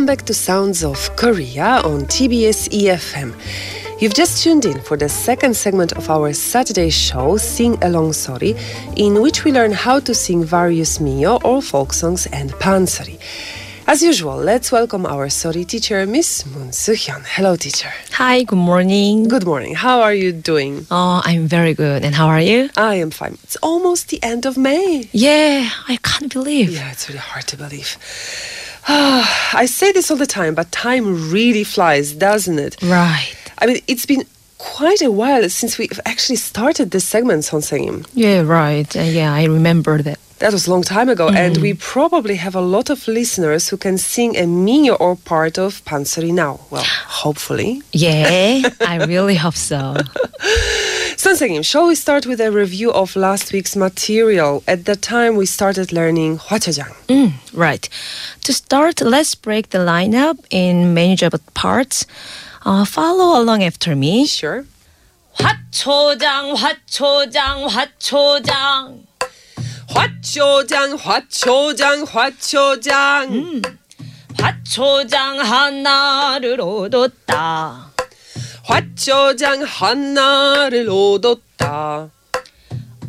Welcome back to Sounds of Korea on TBS EFM. You've just tuned in for the second segment of our Saturday show, Sing Along Sori, in which we learn how to sing various minyo or folk songs and pansori. As usual, let's welcome our Sori teacher, Miss Mun Suhyeon. Hello, teacher. Hi, good morning. Good morning. How are you doing? Oh, I'm very good. And how are you? I am fine. It's almost the end of May. Yeah, I can't believe. Yeah, it's really hard to believe. I say this all the time, but time really flies, doesn't it? Right. I mean, it's been quite a while since we've actually started this segment, Sonsengim. Yeah, right. Uh, yeah, I remember that. That was a long time ago, and we probably have a lot of listeners who can sing a minyo or part of Pansori now. Well, hopefully. Yeah, I really hope so. Sonsegim, shall we start with a review of last week's material? At that time, we started learning Hwachojang. Mm, right. To start, let's break the lineup in manageable parts. Uh, follow along after me. Sure. 화초장, 화초장, 화초장. 화초장, 화초장, 화초장. 음. 화초장 하나를 얻었다. 화초장 하나를 얻었다.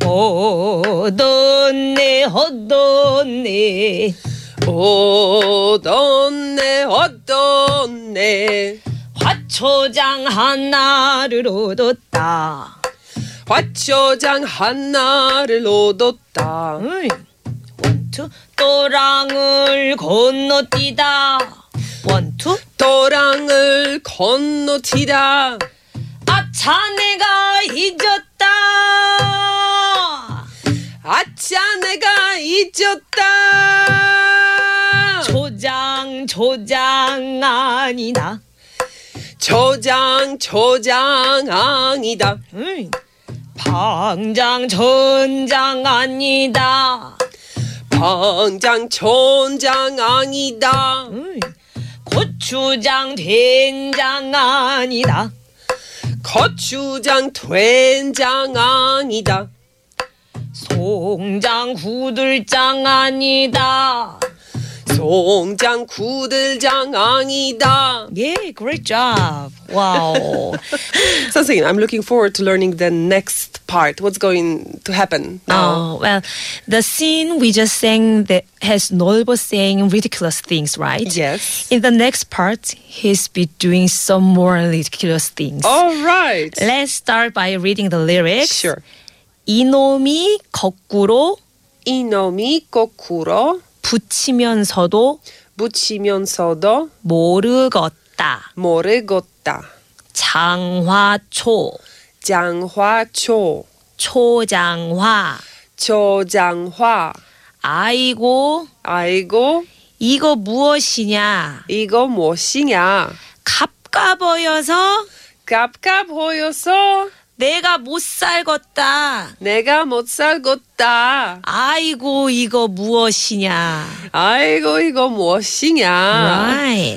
얻었네, 얻었네. 얻었네, 얻었네. 화초장 하나를 얻었다. 화초장 하나를 얻었다. 어이, 원투 또랑을 건너뛰다. 원투 도랑을 건너뛰다. 아차 내가 잊었다. 아차 내가 잊었다. 초장 초장 아니다. 초장 초장 아니다. 어이, 방장 전장 아니다. 방장 촌장 아니다. 어이, 고추장 된장 아니다. 거추장 된장 아니다. 송장 구들장 아니다. 송장 구들장 아니다. Yeah, great job. Wow. Something I'm looking forward to learning the next part. What's going to happen now? oh, well, the scene we just sang that has Nolbo saying ridiculous things, right? Yes. In the next part, he's be doing some more ridiculous things. All right. Let's start by reading the lyrics. Sure. 이놈이 거꾸로 이놈이 거꾸로 붙이면서도 붙이면서도 모르겠다. 모르겠다. 장화초, 장화초, 초장화. 초장화. 아이고, 아이고, 이거 무엇이냐? 이거 무엇이냐? 갑갑어여서 갑갑 보여서 내가 못 살겠다. 내가 못 살겠다. 아이고, 이거 무엇이냐? 아이고, 이거 무엇이냐? Right.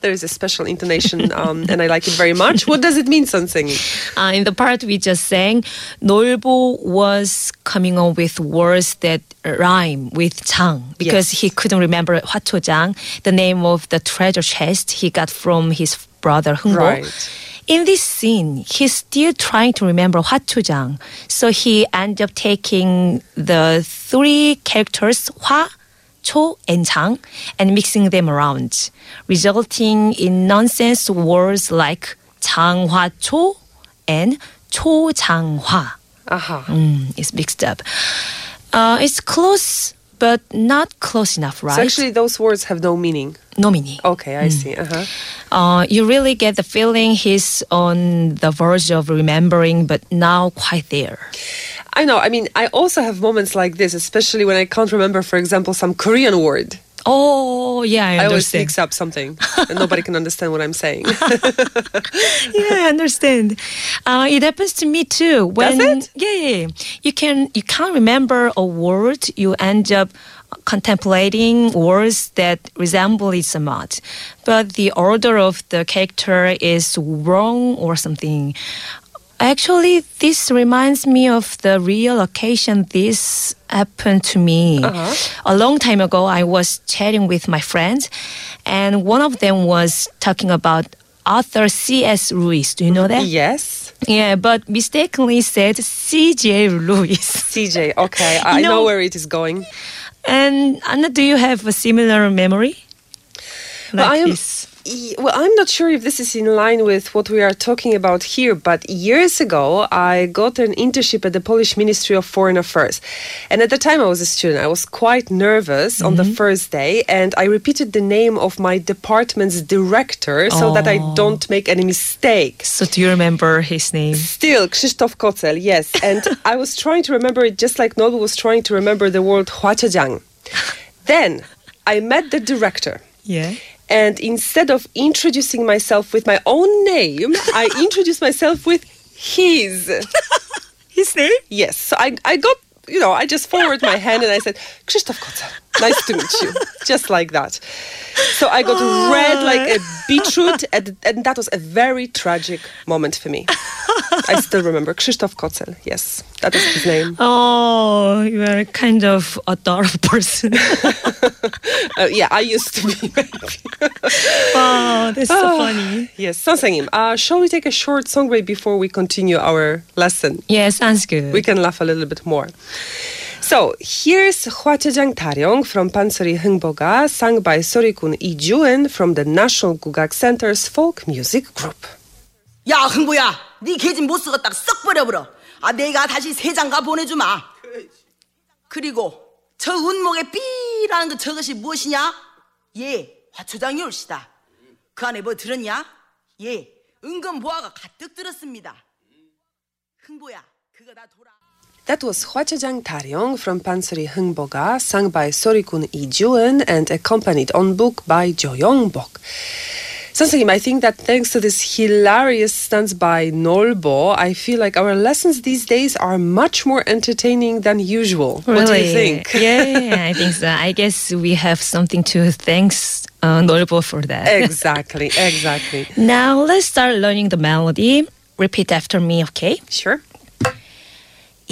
there is a special intonation, um, and I like it very much. What does it mean, Sonseng? Uh, in the part we just sang, Nolbo was coming up with words that rhyme with Chang because Yes. he couldn't remember Hwachojang, the name of the treasure chest he got from his brother Hungbo. Right. In this scene, he's still trying to remember Hwachojang. So he ended up taking the three characters Hwa, Cho, and Chang and mixing them around, resulting in nonsense words like Chang Hwa Cho and Cho Chang Hwa. Uh-huh. Mm, it's mixed up. Uh, it's close but not close enough, right? So actually, those words have no meaning. no meaning. Okay, I see. Uh-huh. Uh, you really get the feeling he's on the verge of remembering, but now quite there. I know. I mean, I also have moments like this, especially when I can't remember, for example, some Korean word. Oh, yeah, I I always mix up something, and nobody can understand what I'm saying. yeah, I understand. Uh, it happens to me too. When, it? Yeah, yeah, yeah. You can you can't remember a word. You end up contemplating words that resemble it somewhat, but the order of the character is wrong or something. Actually, this reminds me of the real occasion this happened to me. Uh-huh. A long time ago, I was chatting with my friends, and one of them was talking about Arthur C.S. Lewis. Do you know that? Yes. Yeah, but mistakenly said C.J. Lewis. CJ, okay. I know, know- where it is going. And Anna, do you have a similar memory? Well, I am- this? Well, I'm not sure if this is in line with what we are talking about here, but years ago, I got an internship at the Polish Ministry of Foreign Affairs. And at the time I was a student, I was quite nervous on the mm-hmm. first day, and I repeated the name of my department's director so that I Oh. don't make any mistakes. So do you remember his name? Still, Krzysztof Kocel, yes. And I was trying to remember it just like Nolbo was trying to remember the word Hwachojang. Then I met the director. Yeah. And instead of introducing myself with my own name, I introduced myself with his. His name? Yes. So I, I got, you know, I just forwarded my hand and I said, Krzysztof Kocel, nice to meet you. Just like that. So I got red like a beetroot, and, and that was a very tragic moment for me. I still remember Krzysztof Kocel. Yes, that is his name. Oh, you are kind of a dark person. uh, yeah, I used to be. oh, this so oh, funny. Yes, Sansenim, uh, shall we take a short song break before we continue our lesson? Yes, sounds good. We can laugh a little bit more. So here's Hwachojang Taryong from Pansori Hungboga, sung by Sorikun Ijuin from the National Gugak Center's Folk Music Group. 야, 흥부야! 네 계집 못딱썩 버려버려 아 내가 다시 세 장가 보내주마 그리고 저 운목에 삐라는 거 저것이 무엇이냐 예 화초장이 올시다 그 안에 뭐 들었냐 예 은근 보아가 가득 들었습니다 흥보야 그거 다 돌아 That was Hwachajiang Taryong from Pansori Hungboga, sung by Sorikun Ijuin and accompanied on book by Jo Young-bok. Sensei, I think that thanks to this hilarious stunts by Nolbo, I feel like our lessons these days are much more entertaining than usual. What do you think? yeah, I think so. I guess we have something to thanks uh, Norbo for that. exactly, exactly. now let's start learning the melody. Repeat after me, okay? Sure.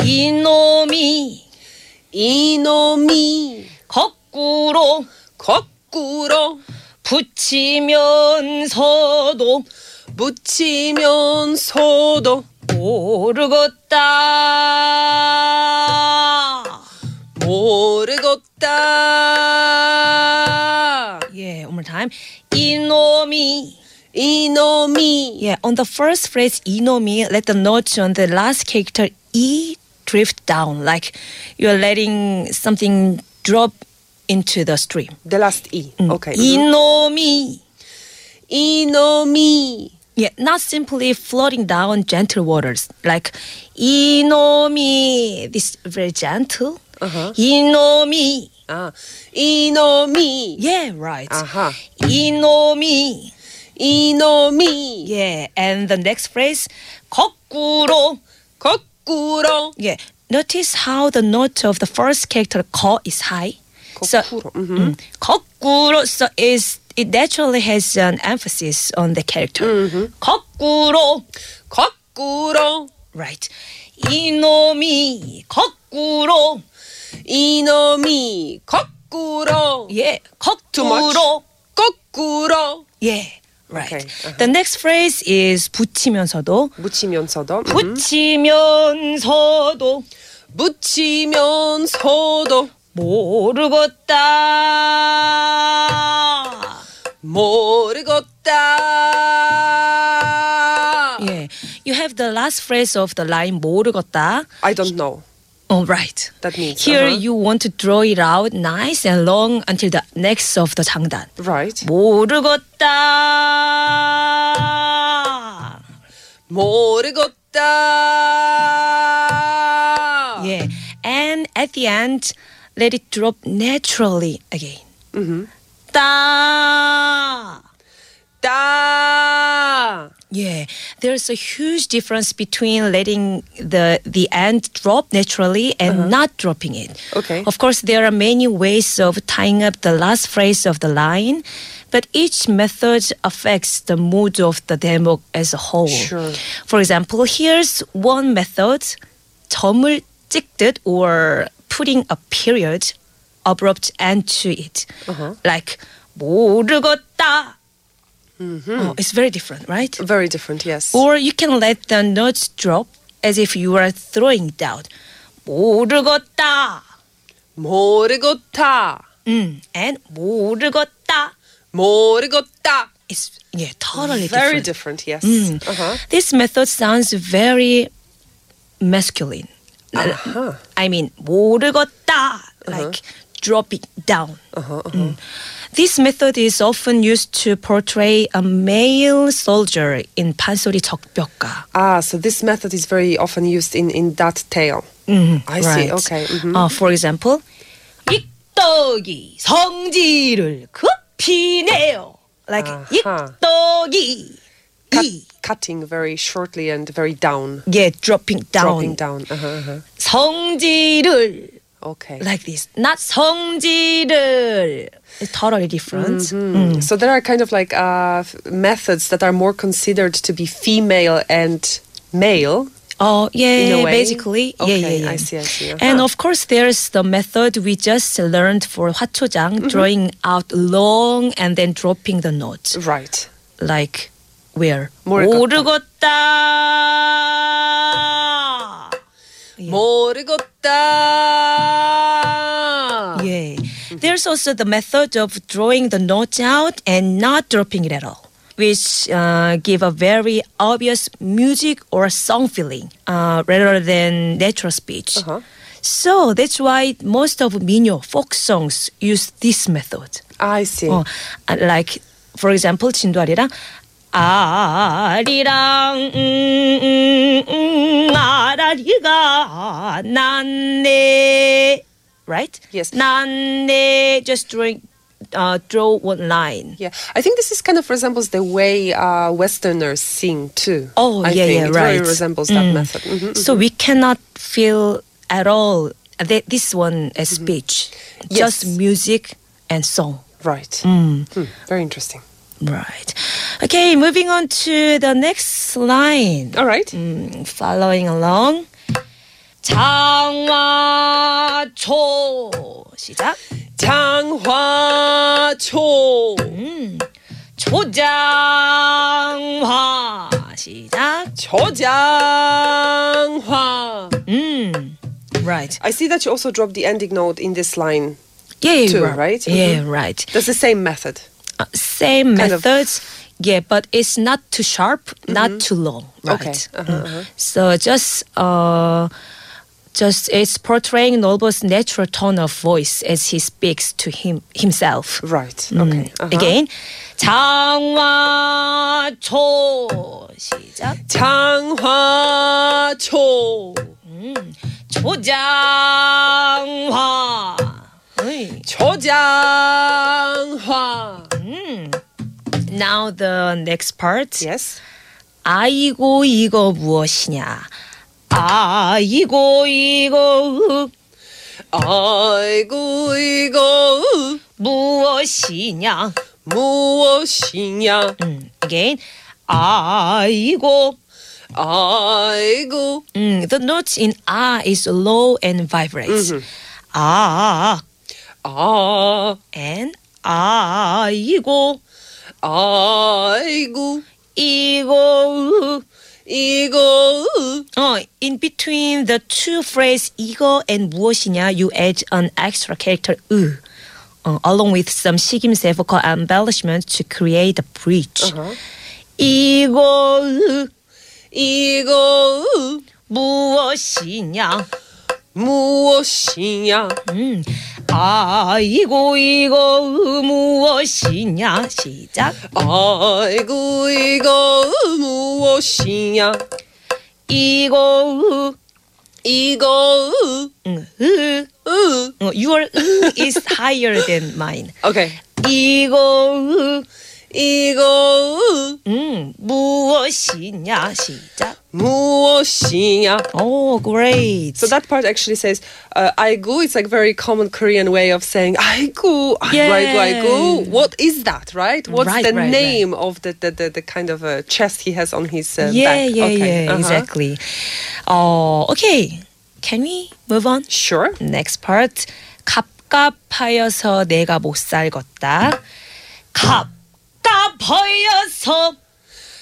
이놈이 이놈이 거꾸로 거꾸로 붙이면서도 붙이면서도 모르겠다. 모르겠다. Yeah, one more time. 이놈이 이놈이 Yeah, on the first phrase 이놈이, let the note on the last character E drift down, like you're letting something drop into the stream. the last E. Okay. 이놈이 이놈이 Yeah, not simply floating down gentle waters. Like 이놈이 this very gentle. Uh-huh. 이놈이 아 이놈이 Yeah, right. 아하 이놈이 이놈이 Yeah, and the next phrase 거꾸로 거꾸로 Yeah, notice how the note of the first character 거 is high. 거꾸로. mhm. mm, 거꾸로 so is it naturally has an emphasis on the character. 거꾸로 거꾸로 right. 이놈이 거꾸로 이놈이 거꾸로 much? 거꾸로 거꾸로 yeah right. Okay, uh-huh. The next phrase is 붙이면서도 묻히면서도 음. 붙이면서도 묻히면서도 모르겠다. 모르겠다. Yeah, you have the last phrase of the line 모르겠다. I don't know. Oh, right. That means, here uh-huh. you want to draw it out nice and long until the next of the 장단. Right. 모르겠다. 모르겠다. Yeah, and at the end, let it drop naturally again. Mhm. 따. 따. Yeah, there's a huge difference between letting the the end drop naturally and not dropping it. Okay. Of course, there are many ways of tying up the last phrase of the line, but each method affects the mood of the demo as a whole. Sure. For example, here's one method, 점을 찍듯 or putting a period, abrupt end to it. Uh-huh. Like 모르겠다. Mm-hmm. Oh, it's very different, right? Very different, yes. Or you can let the notes drop as if you are throwing down. 모르겠다. 모르겠다. Mm, and 모르겠다. 모르겠다. It's yeah, totally Very different. different, yes. Mm. Uh-huh. This method sounds very masculine. Uh-huh. I mean, 모르겠다, like dropping down. Uh-huh, Mm. This method is often used to portray a male soldier in 판소리 적벽가. Ah, so this method is very often used in, in that tale. Mhm, I see, right. okay. mhm. Uh, for example, 익떡이 성질을 급히 내요. Like 아하. 익떡이 Cut, 이 cutting very shortly and very down. yeah dropping down Dropping down. Uh-huh, uh-huh. 성질을 Okay. like this not 성질을 it's totally different Mm. So there are kind of like uh, f- methods that are more considered to be female and male. oh yeah In a way? basically yeah Okay, yeah yeah I see, I see. and Uh-huh. of course there's the method we just learned for 화초장 Mm-hmm. drawing out long and then dropping the notes Right. like where 모르겠다. 모르겠다 모르겠다. Yeah. There's also the method of drawing the notes out and not dropping it at all, which uh, give a very obvious music or song feeling uh, rather than natural speech. Uh-huh. So that's why most of Minyo folk songs use this method. I see. 어, 아, like for example 진도아리랑 아리랑 음, 음, 음, 아라리가 난네 right Yes. 난네 just drawing uh, draw one line Yeah, I think this is kind of resembles the way uh, Westerners sing too. oh I yeah think. yeah it right Very resembles that Mm. method. Mhm, so we cannot feel at all that this one as speech just Yes. music and song Right. Mm. Hmm, very interesting. Right. Okay, moving on to the next line. All right. Mm, following along. 장화초 시작. 장화초. 음, 초장화 시작. 초장화. 음, right. I see that you also dropped the ending note in this line. Yeah, Two, right. right? Yeah, Mhm. right. That's the same method. Uh, same Kind of- methods. Yeah, but it's not too sharp, not too long. Right. Okay. Uh-huh, Mm. uh-huh. So just uh just it's portraying Nobu's natural tone of voice as he speaks to him himself. Right. Mm. Okay. uh-huh. Again. 장화초 시작. 장화초. 초장화. 어이. 초장화. Now the next part. Yes. 아이고 이거 무엇이냐? 아이고 이거 아이고 이거 무엇이냐? 무엇이냐? 음, again. 아이고. 아이고 음, the notes in 아 is low and vibrates. 아 아 and 아이고 아이고 이거 이거 어, in between the two phrases 이거 and 무엇이냐 you add an extra character 으 어, along with some 식임새 vocal embellishment to create a bridge. Uh-huh. 이거 으, 이거 무엇이냐? 무엇이냐? 음, 아이고 이거 으, 무엇이냐? 시작. 아이고 이거 무엇이냐? 이거 으, 이거 응, 으, 으 어, your 으 is higher than mine. Okay. 이거 으, 이거 음, 무엇이냐 시작. 무엇이냐? Oh, great. So that part actually says uh, 아이고. It's like very common Korean way of saying 아이고, 아이고, 아이고, 아이고. What is that, right? What's Right, the right, name of the, the, the, the kind of uh, chest he has on his uh, yeah, back? yeah, okay. yeah, uh-huh. exactly. Oh, okay. Can we move on? Sure. Next part. 갑갑하여서 내가 못 살겠다. 갑 갑하여서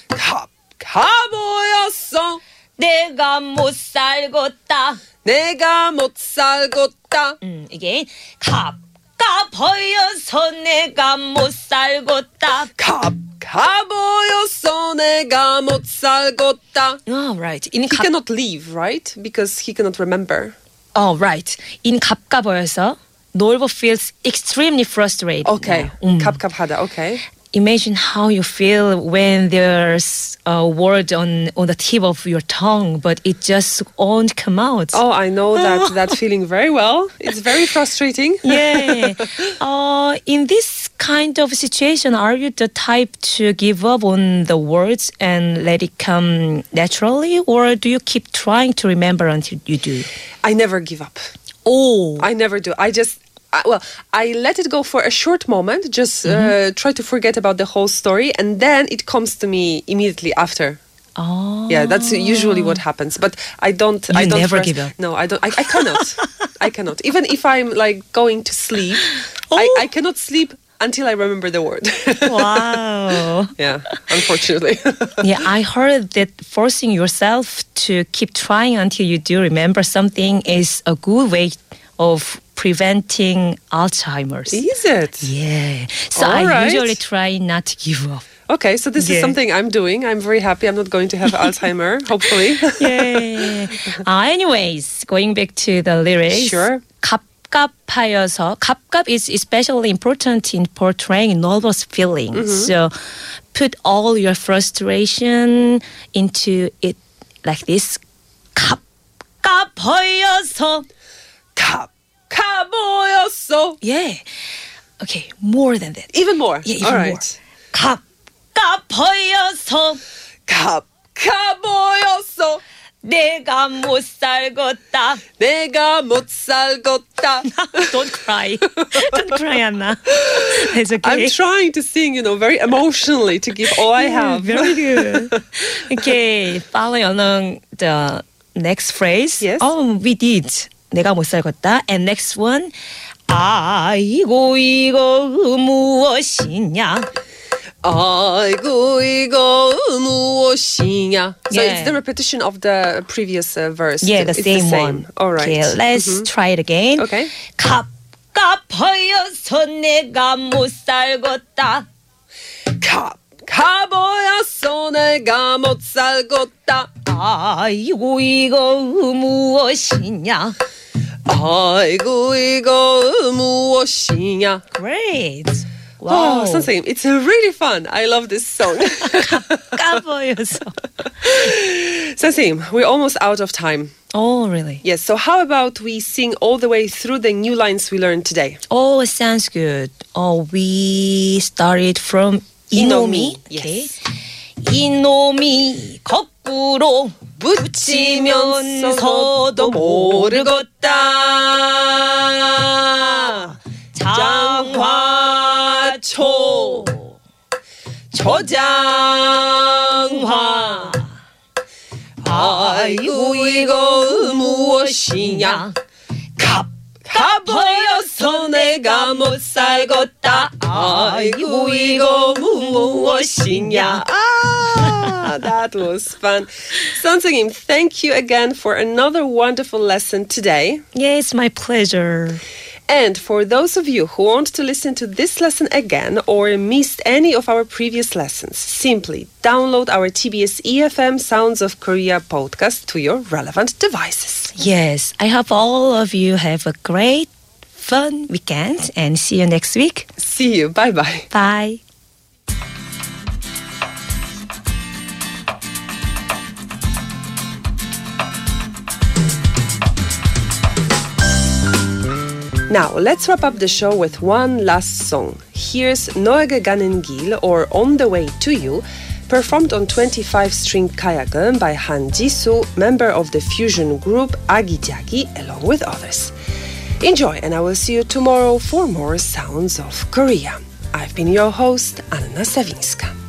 갑, 가보였어. 내가 못 살겠다. 내가 못 살겠다. 음, 이게 갑갑하여서 내가 못 살겠다. 갑, 가 보였어. 내가 못 살겠다. Oh, right. In He 갑, cannot leave, right? Because he cannot remember. oh, right. In 갑갑하여서 Norvo feels extremely frustrated. Okay. 음. 갑, 갑하다. Okay. Imagine how you feel when there's a word on on the tip of your tongue, but it just won't come out. Oh, I know that that feeling very well. It's very frustrating. Yeah. uh, in this kind of situation, are you the type to give up on the words and let it come naturally, or do you keep trying to remember until you do? I never give up. Oh, I never do. I just well, I let it go for a short moment, just uh, try to forget about the whole story, and then it comes to me immediately after. oh. Yeah, that's usually what happens. But I don't. I You don't never give up. No, I don't. I, I cannot. I cannot. Even if I'm like going to sleep, I, Oh. I cannot sleep until I remember the word. Wow. yeah, unfortunately. yeah, I heard that forcing yourself to keep trying until you do remember something is a good way of preventing Alzheimer's. Is it? Yeah. So All I right. usually try not to give up. Okay, so this is Yeah. something I'm doing. I'm very happy. I'm not going to have Alzheimer, hopefully. Yeah. uh, anyways, going back to the lyrics. Sure. 갑갑하여서 갑갑 is especially important in portraying nervous feelings. So put all your frustration into it like this. 갑갑하여서 갑, 가보였어. Yeah. Okay, more than that. Even more. Yeah, even All more. right. 갑갑하여서 갑, 가보였어. 내가 못 살겠다. 내가 못 살겠다. Don't cry. Don't cry, Anna. It's okay. I'm trying to sing, you know, very emotionally to give all I Yeah, have. very good. okay, following along the next phrase. Yes. Oh, we did. 내가 못 살겠다. And next one. 아이고 이거 무엇이냐? 아이고 이거 무엇이냐. So Yeah. it's the repetition of the previous uh, verse. Yeah, the It's same, one. All right. Okay, let's try it again. Okay. 갑갑하여서 내가 못 살겠다. 갑, 가보였어 내가 못 살겠다. 아이고 이거 무엇이냐? 아이고 이거 무엇이냐. Great. Oh, Wow. 선생님, it's really fun. I love this song. 까보여서. 선생님, we're almost out of time. Oh, really? Yes, so how about we sing all the way through the new lines we learned today? Oh, it sounds good. Oh, we started from 이놈이. 이놈이, Okay. yes. 이놈이 거꾸로 붙이면서도 모르겠다. 장화초 조장화 아이고 이거 무엇이냐 갑 가보여서 내가 못 살겠다 아이고 이거 무엇이냐 Ah, that was fun. 선생님, thank you again for another wonderful lesson today. Yeah, it's my pleasure. And for those of you who want to listen to this lesson again or missed any of our previous lessons, simply download our TBS EFM Sounds of Korea podcast to your relevant devices. Yes, I hope all of you have a great, fun weekend and see you next week. See you. Bye bye. Now, let's wrap up the show with one last song. Here's Noege Ganengil or On the Way to You, performed on 25 string kayagum by Han Jisoo, member of the fusion group Agidyagi, along with others. Enjoy, and I will see you tomorrow for more Sounds of Korea. I've been your host, Anna Sawinska.